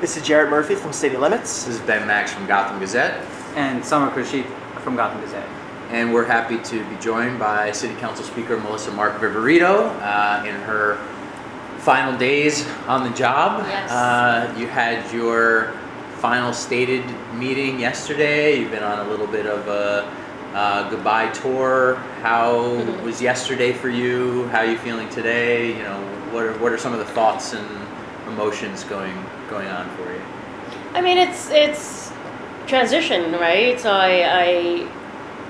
This is Jarrett Murphy from City Limits. This is Ben Max from Gotham Gazette, and Samar Khurshid from Gotham Gazette. and we're happy to be joined by City Council Speaker Melissa Mark Viverito uh, in her final days on the job. Yes. Uh, you had your final stated meeting yesterday. You've been on a little bit of a uh, goodbye tour. How Mhm. was yesterday for you? How are you feeling today? You know, what are, what are some of the thoughts and emotions going going on for you? I mean, it's it's transition, right? So I, I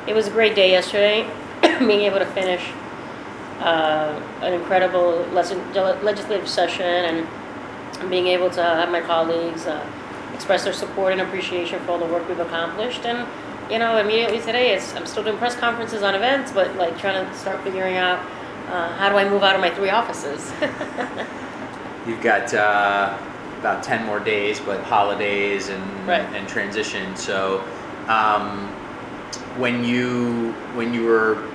it was a great day yesterday, being able to finish uh, an incredible lesson, legislative session and being able to have my colleagues uh, express their support and appreciation for all the work we've accomplished. And you know, immediately today, it's I'm still doing press conferences on events, but like trying to start figuring out uh, how do I move out of my three offices. You've got uh, about 10 more days, but holidays and, Right. and transition. So um, when you when you were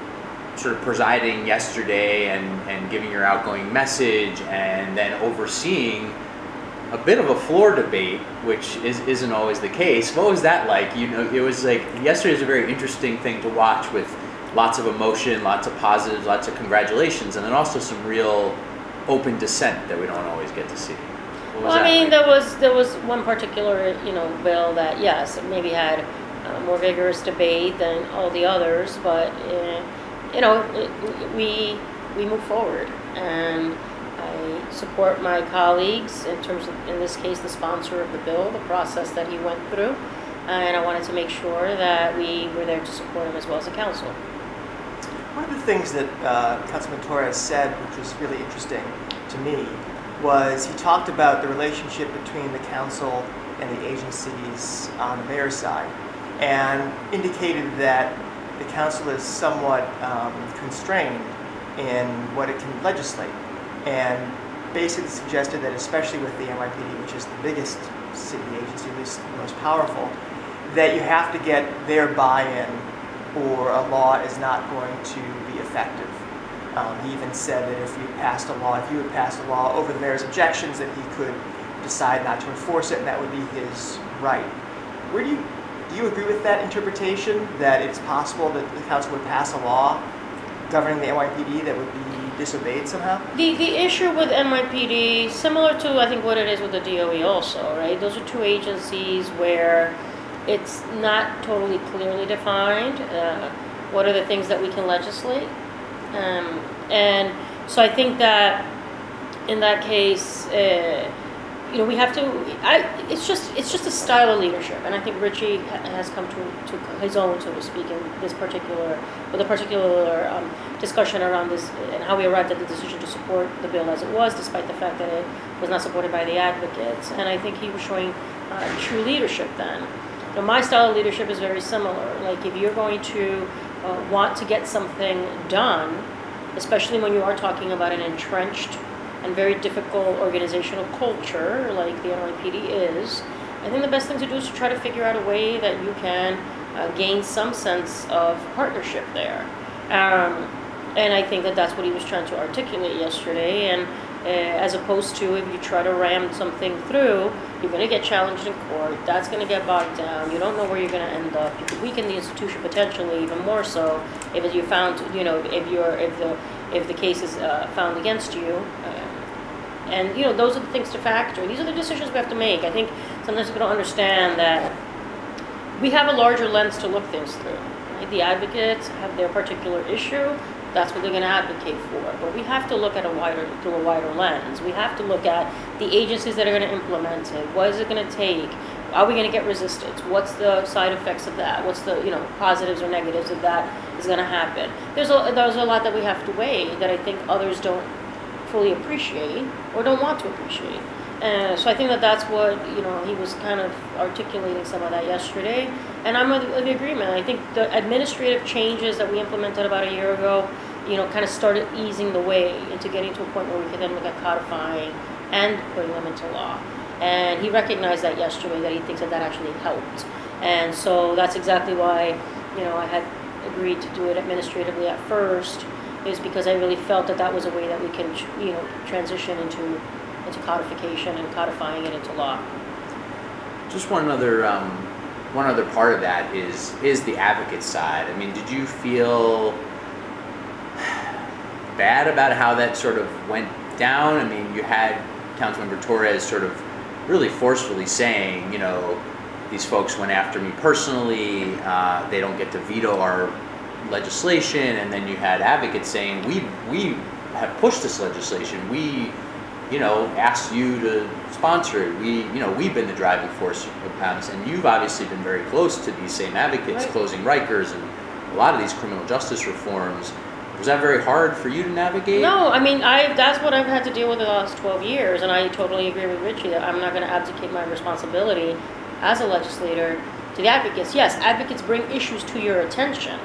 sort of presiding yesterday and, and giving your outgoing message and then overseeing a bit of a floor debate, which is, isn't always the case. What was that like? You know, it was like yesterday was a very interesting thing to watch with lots of emotion, lots of positives, lots of congratulations, and then also some real open dissent that we don't always get to see. What was Well, I mean, like? there was there was one particular you know bill that yes, it maybe had a more vigorous debate than all the others, but uh, you know it, we we move forward, and I support my colleagues in terms of in this case the sponsor of the bill, the process that he went through, and I wanted to make sure that we were there to support him as well as the council. One of the things that uh, Councilman Torres said, which was really interesting to me, was he talked about the relationship between the council and the agencies on the mayor's side, and indicated that the council is somewhat um, constrained in what it can legislate, and basically suggested that especially with the NYPD, which is the biggest city agency, at least the most powerful, that you have to get their buy-in or a law is not going to be effective. Um, he even said that if we passed a law, if you had passed a law over the mayor's objections, that he could decide not to enforce it, and that would be his right. Where do you do you agree with that interpretation that it's possible that the council would pass a law governing the NYPD that would be disobeyed somehow? The, the issue with NYPD, similar to I think what it is with the DOE also, right? Those are two agencies where it's not totally clearly defined. Uh, what are the things that we can legislate? Um, and so I think that in that case, uh, you know, we have to. I, it's just it's just a style of leadership, and I think Richie ha- has come to, to his own, so to speak, in this particular with a particular um, discussion around this and how we arrived at the decision to support the bill as it was, despite the fact that it was not supported by the advocates. And I think he was showing uh, true leadership then. You know, my style of leadership is very similar. Like if you're going to uh, want to get something done, especially when you are talking about an entrenched and very difficult organizational culture like the NYPD is, I think the best thing to do is to try to figure out a way that you can uh, gain some sense of partnership there. Um, and I think that that's what he was trying to articulate yesterday. And uh, as opposed to if you try to ram something through, you're going to get challenged in court. That's going to get bogged down. You don't know where you're going to end up. You could weaken the institution potentially even more so if you found, you know, if you're if the if the case is uh, found against you. Uh, and you know, those are the things to factor. These are the decisions we have to make. I think sometimes we don't understand that we have a larger lens to look things through. Right? The advocates have their particular issue. That's what they're going to advocate for. But we have to look at a wider through a wider lens. We have to look at the agencies that are going to implement it. What is it going to take? Are we going to get resistance? What's the side effects of that? What's the you know positives or negatives of that is going to happen? There's a there's a lot that we have to weigh that I think others don't fully appreciate or don't want to appreciate. Uh, so I think that that's what you know he was kind of articulating some of that yesterday, and I'm of of agreement. I think the administrative changes that we implemented about a year ago, you know, kind of started easing the way into getting to a point where we could then look at codifying and putting them into law. And he recognized that yesterday that he thinks that that actually helped, and so that's exactly why you know I had agreed to do it administratively at first is because I really felt that that was a way that we can, you know, transition into into codification and codifying it into law. just one other um, one other part of that is is the advocate side. I mean, did you feel bad about how that sort of went down? I mean, you had Councilmember Torres sort of really forcefully saying, you know, these folks went after me personally. Uh, they don't get to veto our legislation, and then you had advocates saying, we we have pushed this legislation. We you know, asked you to sponsor it. We, you know, we've been the driving force behind this, and you've obviously been very close to these same advocates, Right. closing Rikers and a lot of these criminal justice reforms. Was that very hard for you to navigate? No, I mean, I, that's what I've had to deal with the last 12 years, and I totally agree with Richie that I'm not going to abdicate my responsibility as a legislator to the advocates. Yes, advocates bring issues to your attention,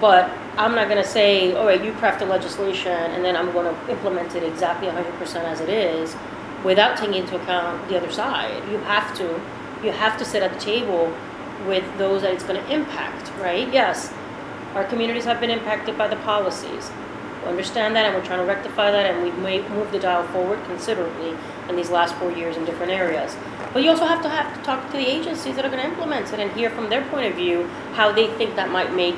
but I'm not going to say, all right, you craft the legislation, and then I'm going to implement it exactly 100% as it is without taking into account the other side. You have to. You have to sit at the table with those that it's going to impact, right? Yes, our communities have been impacted by the policies. We understand that, and we're trying to rectify that, and we've moved the dial forward considerably in these last four years in different areas. But you also have to have to talk to the agencies that are going to implement it and hear from their point of view how they think that might make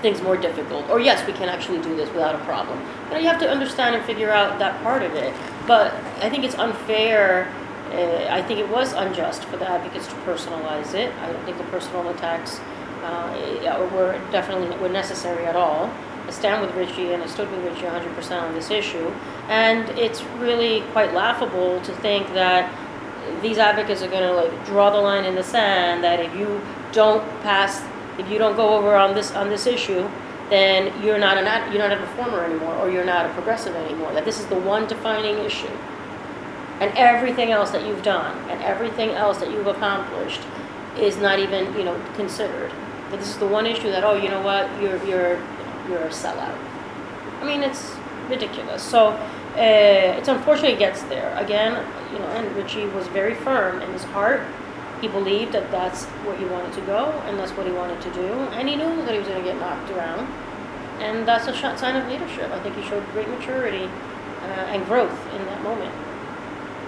things more difficult. Or yes, we can actually do this without a problem. You know, you have to understand and figure out that part of it. But I think it's unfair. Uh, I think it was unjust for the advocates to personalize it. I don't think the personal attacks uh, were definitely were necessary at all. I stand with Richie and I stood with Richie 100% on this issue. And it's really quite laughable to think that these advocates are going to like draw the line in the sand that if you don't pass if you don't go over on this on this issue then you're not an ad, you're not a reformer anymore or you're not a progressive anymore that this is the one defining issue and everything else that you've done and everything else that you've accomplished is not even you know considered that this is the one issue that oh you know what you're you're you're a sellout. I mean it's ridiculous. So uh, it's unfortunate it gets there. Again you know and richie was very firm in his heart. He believed that that's what he wanted to go and that's what he wanted to do. And he knew that he was going to get knocked around. And that's a sign of leadership. I think he showed great maturity uh, and growth in that moment.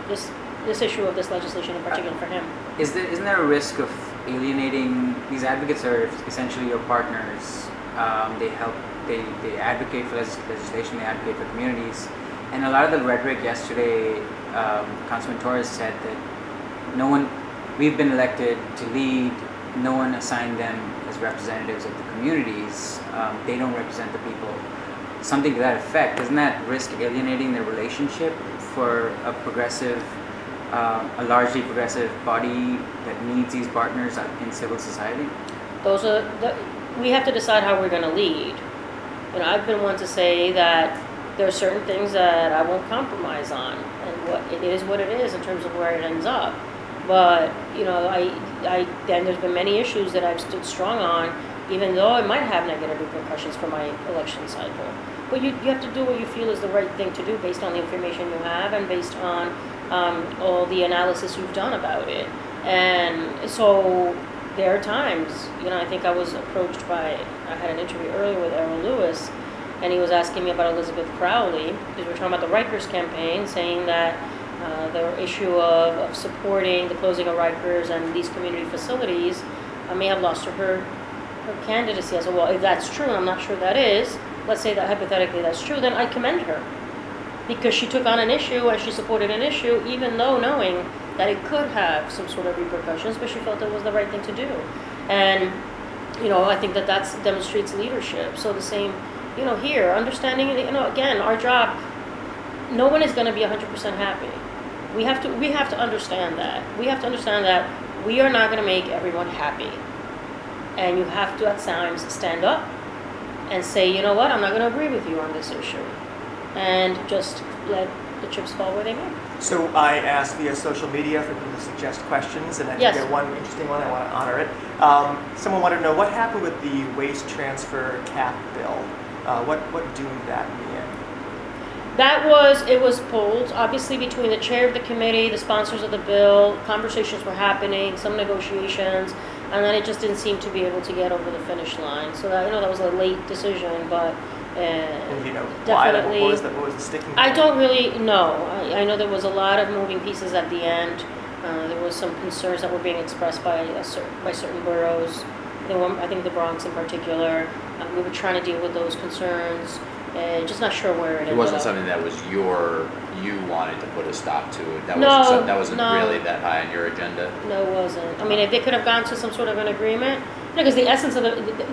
This this issue of this legislation in particular for him. Is there isn't there a risk of alienating these advocates are essentially your partners? Um, they help, they, they advocate for legislation, they advocate for communities, and a lot of the rhetoric yesterday, um, Councilman Torres said that no one, we've been elected to lead, no one assigned them as representatives of the communities. Um, they don't represent the people. Something to that effect. Doesn't that risk alienating their relationship for a progressive um, a largely progressive body that needs these partners in civil society? those are the, we have to decide how we're going to lead. You know i've been one to say that there are certain things that i won't compromise on and what it is what it is in terms of where it ends up. But you know i i then there's been many issues that i've stood strong on even though it might have negative repercussions for my election cycle. But you, you have to do what you feel is the right thing to do based on the information you have and based on um, all the analysis you've done about it and so there are times, you know, I think I was approached by, I had an interview earlier with Errol Louis, and he was asking me about Elizabeth Crowley, because we are talking about the Rikers campaign, saying that uh, the issue of, of supporting the closing of Rikers and these community facilities may have lost her, her her candidacy. I said, well, if that's true, and I'm not sure that is, let's say that hypothetically that's true, then I commend her. Because she took on an issue and she supported an issue, even though knowing that it could have some sort of repercussions, but she felt it was the right thing to do. And, you know, I think that that demonstrates leadership. So the same, you know, here, understanding, you know, again, our job, no one is going to be 100% happy. We have to, we have to understand that. We have to understand that we are not going to make everyone happy. And you have to, at times, stand up and say, you know what, I'm not going to agree with you on this issue. And just let the chips fall where they may. So I asked via social media for people to suggest questions, and I Yes. think one interesting one. I want to honor it. Um, someone wanted to know what happened with the waste transfer cap bill. Uh, what what doomed that in the end? That was, it was pulled, obviously between the chair of the committee, the sponsors of the bill, conversations were happening, some negotiations, and then it just didn't seem to be able to get over the finish line. So that, I know that was a late decision, but, And uh, you know why? That, what was the what was the sticking? I don't really know. I, I know there was a lot of moving pieces at the end, Uh, there was some concerns that were being expressed by a cer- by certain boroughs. The one, I think the Bronx in particular. Uh, we were trying to deal with those concerns. Uh, just not sure where it, It wasn't up. something that was your, you wanted to put a stop to. That No, wasn't, some- that wasn't no. really that high on your agenda. No, it wasn't. I mean, if they could have gone to some sort of an agreement, because the essence of the,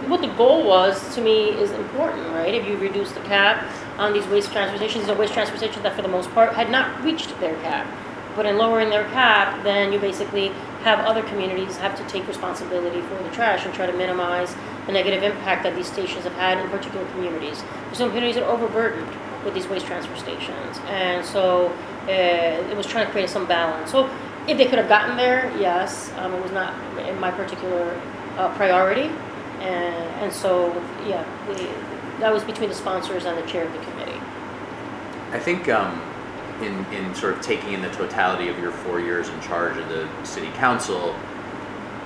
what the goal was to me is important, right? If you reduce the cap on these waste transfer stations, the waste transfer stations that for the most part had not reached their cap. But in lowering their cap, then you basically have other communities have to take responsibility for the trash and try to minimize the negative impact that these stations have had in particular communities. Some communities are overburdened with these waste transfer stations, and so uh, it was trying to create some balance. So if they could have gotten there, yes, um, it was not in my particular uh, priority, and, and so yeah, we, that was between the sponsors and the chair of the committee. I think um, in, in sort of taking in the totality of your four years in charge of the city council,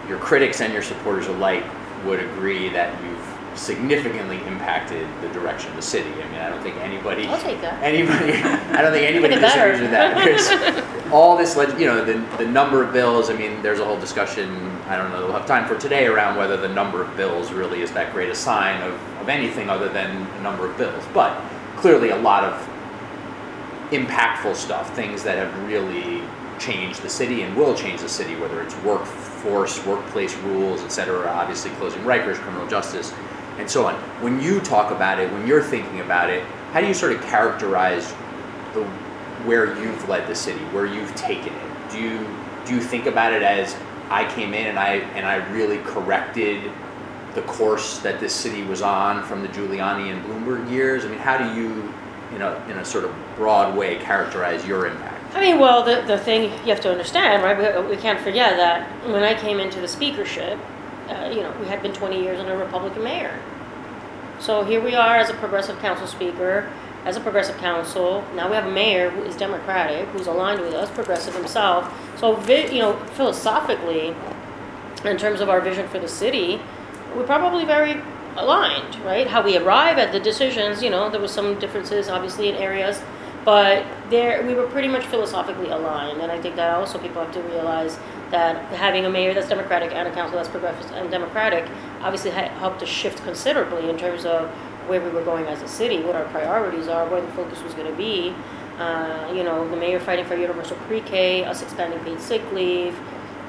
your critics and your supporters alike would agree that you've significantly impacted the direction of the city. I mean, I don't think anybody, I'll take that. anybody, I don't think anybody disagrees with that. There's all this, leg- you know, the, the number of bills. I mean, there's a whole discussion. I don't know. We'll have time for today around whether the number of bills really is that great a sign of, of anything other than the number of bills. But clearly, a lot of impactful stuff, things that have really changed the city and will change the city, whether it's workforce, workplace rules, et cetera, obviously closing Rikers, criminal justice, and so on. When you talk about it, when you're thinking about it, how do you sort of characterize the where you've led the city, where you've taken it? Do you do you think about it as I came in and I and I really corrected the course that this city was on from the Giuliani and Bloomberg years? I mean, how do you, in a in a sort of broad way, characterize your impact? I mean, well, the, the thing you have to understand, right? We, we can't forget that when I came into the speakership, uh, you know, we had been 20 years under a Republican mayor. So here we are as a progressive council speaker, as a progressive council. Now we have a mayor who is Democratic, who's aligned with us, progressive himself. So, you know, philosophically, in terms of our vision for the city, we're probably very aligned, right? How we arrive at the decisions, you know, there was some differences obviously in areas, but there we were pretty much philosophically aligned. And I think that also people have to realize that having a mayor that's Democratic and a council that's progressive and Democratic obviously helped to shift considerably in terms of where we were going as a city, what our priorities are, where the focus was going to be. Uh, you know, the mayor fighting for universal pre-K, us expanding paid sick leave,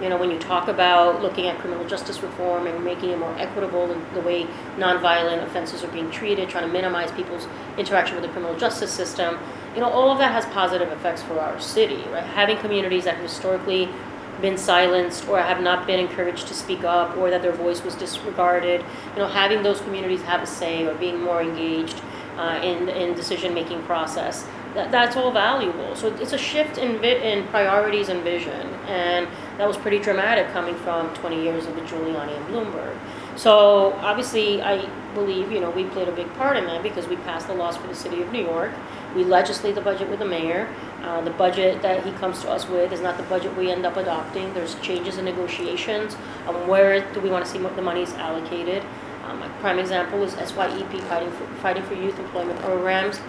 you know, when you talk about looking at criminal justice reform and making it more equitable in the way nonviolent offenses are being treated, trying to minimize people's interaction with the criminal justice system, you know, all of that has positive effects for our city, right? Having communities that historically been silenced or have not been encouraged to speak up or that their voice was disregarded, you know, having those communities have a say or being more engaged uh, in in decision making process. That, that's all valuable. So it's a shift in vi- in priorities and vision, and that was pretty dramatic coming from 20 years of the Giuliani and Bloomberg. So obviously, I believe you know we played a big part in that because we passed the laws for the city of New York. We legislate the budget with the mayor. Uh, the budget that he comes to us with is not the budget we end up adopting. There's changes in negotiations on where do we want to see the money is allocated. Um, a prime example is SYEP, fighting for, fighting for youth employment programs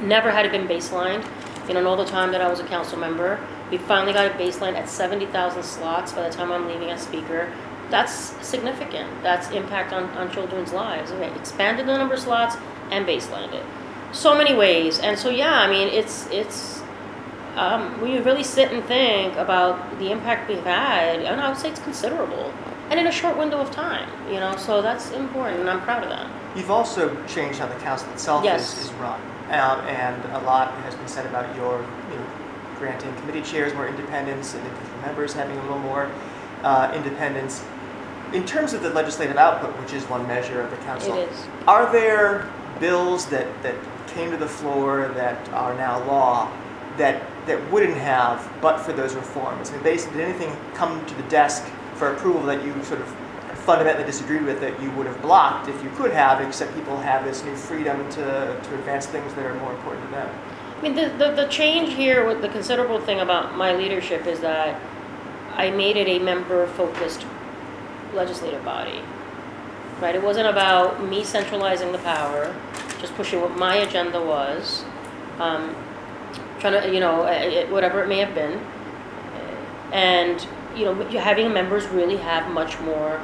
never had it been baselined. You know, in all the time that I was a council member, we finally got a baseline at 70,000 slots by the time I'm leaving as speaker. That's significant. That's impact on, on children's lives. We expanded the number of slots and baselined it. So many ways. And so, yeah, I mean, it's, it's, um, when you really sit and think about the impact we've had, and I would say it's considerable. And in a short window of time, you know, so that's important, and I'm proud of that. You've also changed how the council itself Yes. is, is run, um, and a lot has been said about your, you know, granting committee chairs more independence and individual members having a little more uh, independence. In terms of the legislative output, which is one measure of the council, are there bills that, that came to the floor that are now law that that wouldn't have but for those reforms? I mean, basically, did anything come to the desk for approval that you sort of fundamentally disagreed with that you would have blocked if you could have, except people have this new freedom to, to advance things that are more important to them? I mean, the, the, the change here, with the considerable thing about my leadership is that I made it a member-focused legislative body. Right? It wasn't about me centralizing the power, just pushing what my agenda was, um, trying to, you know, uh, it, whatever it may have been. And you know having members really have much more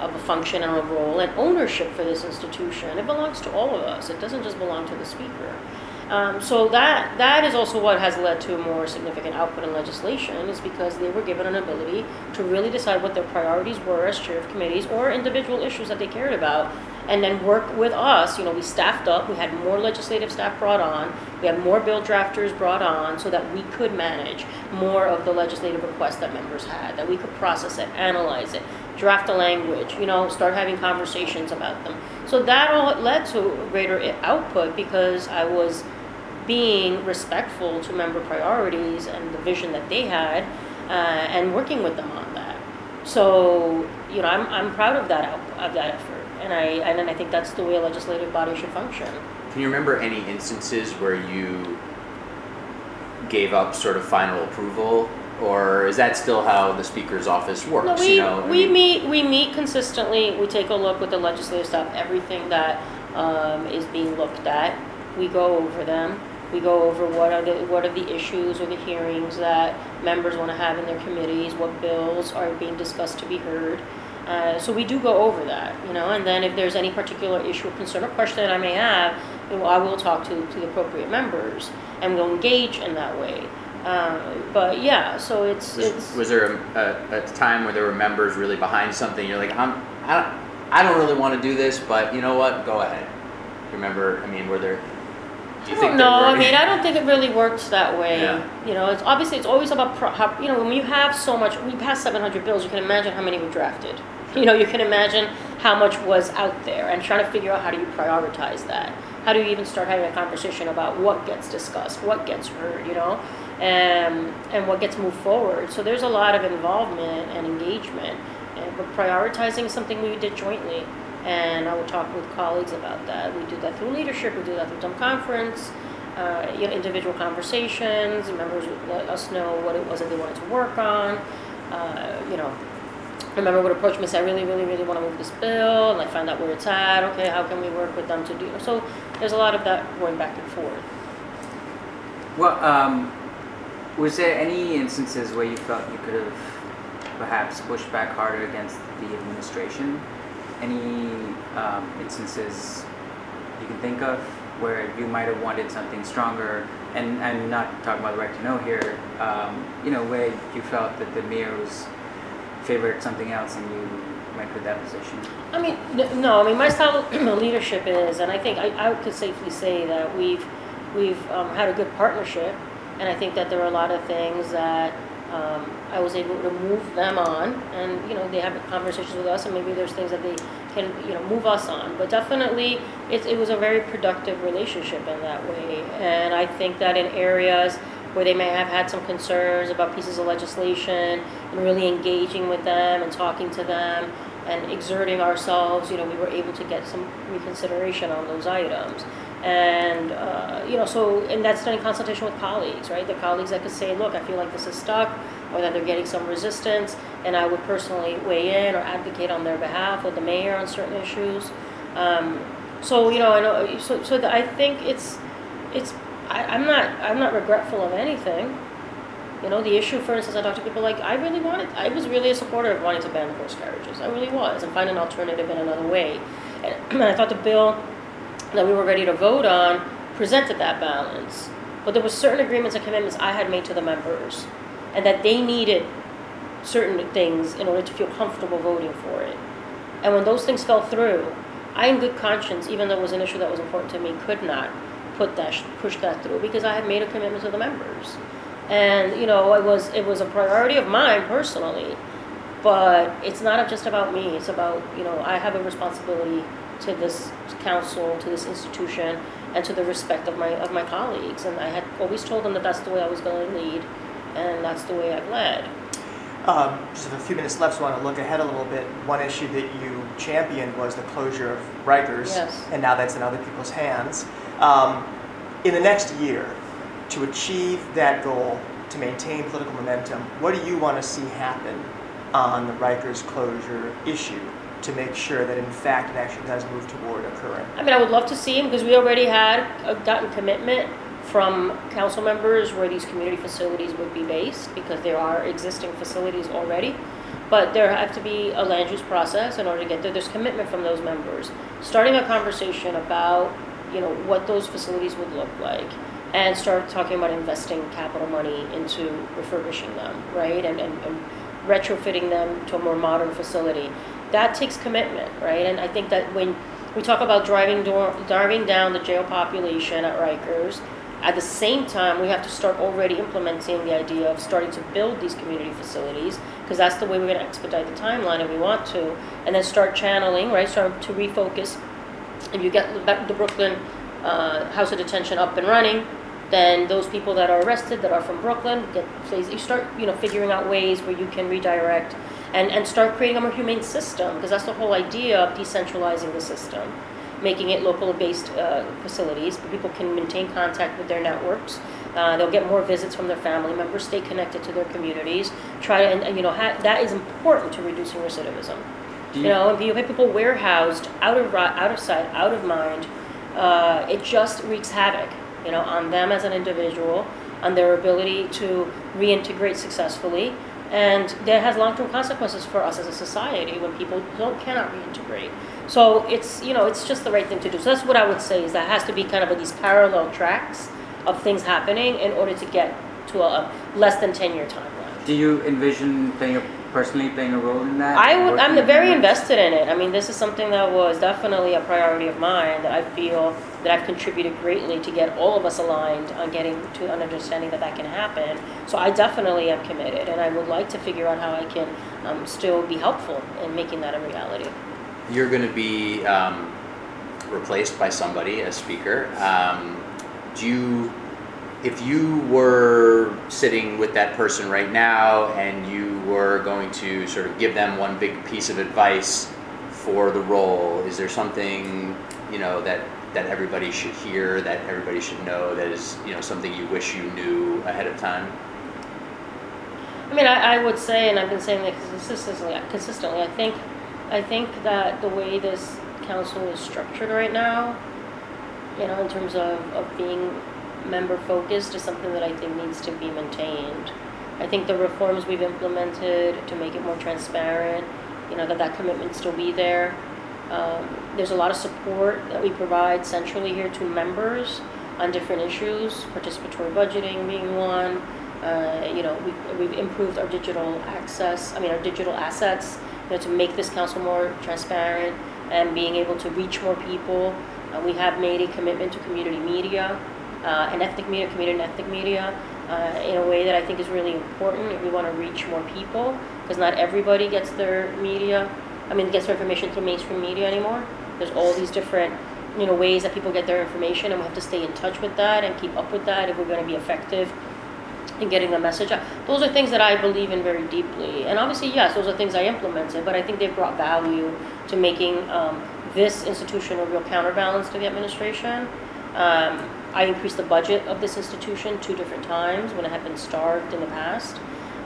of a function and a role and ownership for this institution. It belongs to all of us. It doesn't just belong to the speaker. Um, so that that is also what has led to a more significant output in legislation is because they were given an ability to really decide what their priorities were as chair of committees or individual issues that they cared about and then work with us. You know we staffed up. We had more legislative staff brought on. We had more bill drafters brought on so that we could manage more of the legislative requests that members had that we could process it analyze it draft the language you know start having conversations about them. So that all led to greater output because i was being respectful to member priorities and the vision that they had uh, and working with them on that. So you know i'm, I'm proud of that of that effort and i and then i think that's the way a legislative body should function Can you remember any instances where you gave up sort of final approval, or is that still how the speaker's office works? No, we, you know, I we mean- meet we meet consistently. We take a look with the legislative staff, everything that um, is being looked at. We go over them. We go over what are the what are the issues or the hearings that members want to have in their committees, what bills are being discussed to be heard. Uh, so we do go over that, you know, and then if there's any particular issue or concern or question that I may have, you know, I will talk to, to the appropriate members and we'll engage in that way. Uh, but yeah, so it's Was, it's was there a, a, a time where there were members really behind something? You're like, I'm, I don't, I don't really want to do this, but you know what? Go ahead. Remember, I mean, were there? Do I don't know. I mean, I don't think it really works that way. Yeah. You know, it's obviously it's always about pro- how, you know when you have so much. We passed 700 bills. You can imagine how many were drafted. You know, you can imagine how much was out there, and trying to figure out how do you prioritize that. How do you even start having a conversation about what gets discussed, what gets heard, you know, and and what gets moved forward. So there's a lot of involvement and engagement, and, but prioritizing is something we did jointly. And I would talk with colleagues about that. We do that through leadership. We do that through dumb conference uh, you know, individual conversations. Members would let us know what it was that they wanted to work on. Uh, you know, a member would approach me and say, "I really, really, really want to move this bill," and I find out where it's at. Okay, how can we work with them to do? So there's a lot of that going back and forth. Well, um, was there any instances where you felt you could have perhaps pushed back harder against the administration? Any um, instances you can think of where you might have wanted something stronger? And I'm not talking about the right to know here. Um, you know, where you felt that the mayor was favored something else and you went with that position. I mean, no, I mean, my style of leadership is, and I think I, I could safely say that we've, we've um, had a good partnership, and I think that there are a lot of things that um, I was able to move them on, and, you know, they have conversations with us, and maybe there's things that they can, you know, move us on. But definitely, it, it was a very productive relationship in that way, and I think that in areas where they may have had some concerns about pieces of legislation, and really engaging with them and talking to them, and exerting ourselves, you know, we were able to get some reconsideration on those items. And, uh, you know, so, and that's done in consultation with colleagues, right? The colleagues that could say, look, I feel like this is stuck, or that they're getting some resistance, and I would personally weigh in or advocate on their behalf with the mayor on certain issues. Um, so, you know, I know, so, so the, I think it's, it's, I, I'm not, I'm not regretful of anything. You know, the issue, for instance, I talk to people like, I really wanted, I was really a supporter of wanting to ban horse carriages. I really was, and find an alternative in another way. And I thought the bill that we were ready to vote on presented that balance. But there were certain agreements and commitments I had made to the members, and that they needed certain things in order to feel comfortable voting for it. And when those things fell through, I, in good conscience, even though it was an issue that was important to me, could not put that push that through because I had made a commitment to the members. And you know, it was it was a priority of mine personally, but it's not just about me. It's about you know I have a responsibility to this council, to this institution, and to the respect of my of my colleagues. And I had always told them that that's the way I was going to lead, and that's the way I've led. Um, just have a few minutes left, so I want to look ahead a little bit. One issue that you championed was the closure of Rikers, Yes. and now that's in other people's hands. Um, in the next year, to achieve that goal, to maintain political momentum, what do you want to see happen on the Rikers closure issue to make sure that in fact it actually does move toward occurring? I mean, I would love to see him because we already had gotten commitment from council members where these community facilities would be based, because there are existing facilities already. But there have to be a land use process in order to get there. There's commitment from those members. Starting a conversation about, you know, what those facilities would look like and start talking about investing capital money into refurbishing them, right? And, and, and retrofitting them to a more modern facility. That takes commitment, right? And I think that when we talk about driving, door, driving down the jail population at Rikers, at the same time, we have to start already implementing the idea of starting to build these community facilities because that's the way we're going to expedite the timeline if we want to, and then start channeling, right? Start to refocus. If you get the Brooklyn uh, House of Detention up and running, then those people that are arrested that are from Brooklyn get. You start, you know, figuring out ways where you can redirect and and start creating a more humane system because that's the whole idea of decentralizing the system making it local based uh, facilities. People can maintain contact with their networks. Uh, they'll get more visits from their family members, stay connected to their communities. Try to, and, and you know, ha- that is important to reducing recidivism. Do You know, if you have people warehoused out of out of sight, out of mind, uh, it just wreaks havoc. You know, on them as an individual, on their ability to reintegrate successfully, and that has long-term consequences for us as a society when people don't cannot reintegrate. So it's you know it's just the right thing to do. So that's what I would say is that has to be kind of these parallel tracks of things happening in order to get to a, a less than ten year timeline. Do you envision playing a, personally playing a role in that? I would, I'm very on invested in it. I mean, this is something that was definitely a priority of mine that I feel that I've contributed greatly to get all of us aligned on getting to an understanding that that can happen. So I definitely am committed, and I would like to figure out how I can um, still be helpful in making that a reality. You're going to be um, replaced by somebody as speaker. Um, do you, if you were sitting with that person right now and you were going to sort of give them one big piece of advice for the role, is there something you know that that everybody should hear, that everybody should know, that is you know something you wish you knew ahead of time? I mean, I, I would say, and I've been saying that consistently, consistently, I think, I think that the way this council is structured right now, you know, in terms of, of being member focused is something that I think needs to be maintained. I think the reforms we've implemented to make it more transparent, you know, that that commitment still be there. Um, there's a lot of support that we provide centrally here to members on different issues, participatory budgeting being one. Uh, you know, we've, we've improved our digital access, I mean, our digital assets, you know, to make this council more transparent and being able to reach more people. Uh, we have made a commitment to community media, uh, and ethnic media, community and ethnic media, uh, in a way that I think is really important if we want to reach more people, because not everybody gets their media, I mean, gets their information through mainstream media anymore. There's all these different, you know, ways that people get their information, and we have to stay in touch with that and keep up with that if we're going to be effective in getting the message out. Those are things that I believe in very deeply. And obviously, yes, those are things I implemented, but I think they've brought value to making um, this institution a real counterbalance to the administration. Um, I increased the budget of this institution two different times when it had been starved in the past.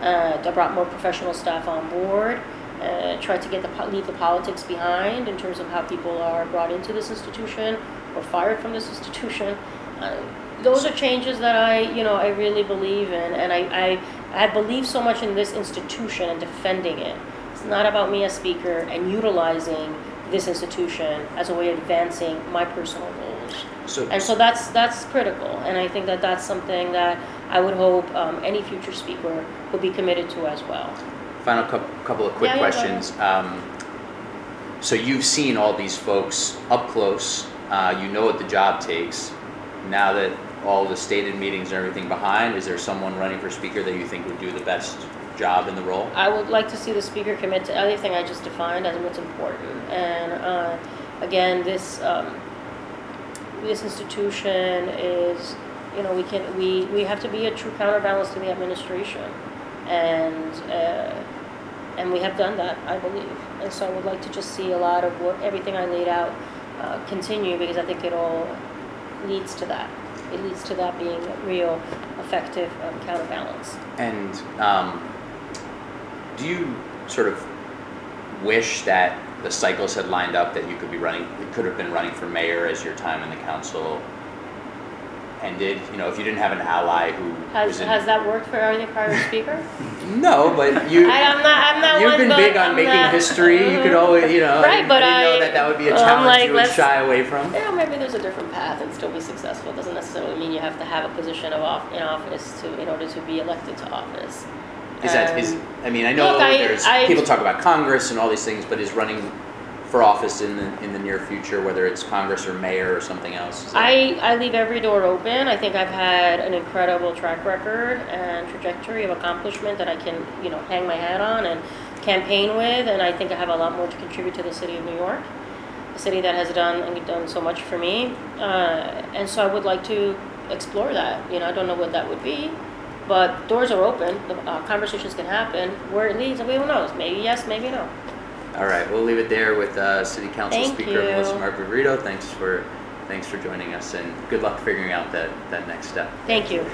Uh, I brought more professional staff on board. Uh, tried to get the leave the politics behind in terms of how people are brought into this institution or fired from this institution. Uh, those are changes that I, you know, I really believe in, and I, I, I believe so much in this institution and defending it. It's not about me as speaker and utilizing this institution as a way of advancing my personal. So, And so that's that's critical, and I think that that's something that I would hope um, any future speaker would be committed to as well. Final cou- couple of quick Yeah, yeah, questions. Um, so you've seen all these folks up close. Uh, you know what the job takes. Now that all the stated meetings and everything behind, is there someone running for speaker that you think would do the best job in the role? I would like to see the speaker commit to everything I just defined as what's important. And uh, again, this um, this institution is, you know, we can we we have to be a true counterbalance to the administration, and uh, and we have done that, I believe. And so I would like to just see a lot of what everything I laid out uh, continue because I think it all leads to that. It leads to that being a real effective um, counterbalance. And um, do you sort of wish that the cycles had lined up that you could be running, you could have been running for mayor as your time in the council ended. You know, if you didn't have an ally who Has, in, has that worked for any prior speaker? no, but you. I, I'm not. I'm not. You've one, been big on I'm making not- history. You could always, you know, Right, but I know that that would be a I'm challenge like, you would shy away from. Yeah, maybe there's a different path and still be successful. It doesn't necessarily mean you have to have a position of off, in office to in order to be elected to office. Is that is? Um, I mean, I know look, I- there's I- people talk about Congress and all these things, but is running for office in the in the near future, whether it's Congress or mayor or something else? that- I, I leave every door open. I think I've had an incredible track record and trajectory of accomplishment that I can, you know, hang my hat on and campaign with. And I think I have a lot more to contribute to the city of New York, a city that has done and done so much for me. Uh, and so I would like to explore that. You know, I don't know what that would be, but doors are open. The, uh, conversations can happen. Where it leads, who knows? Maybe yes, maybe no. All right, we'll leave it there with uh, City Council Thank Speaker you. Melissa Mark Viverito. Thanks for thanks for joining us, and good luck figuring out that that next step. Thank you.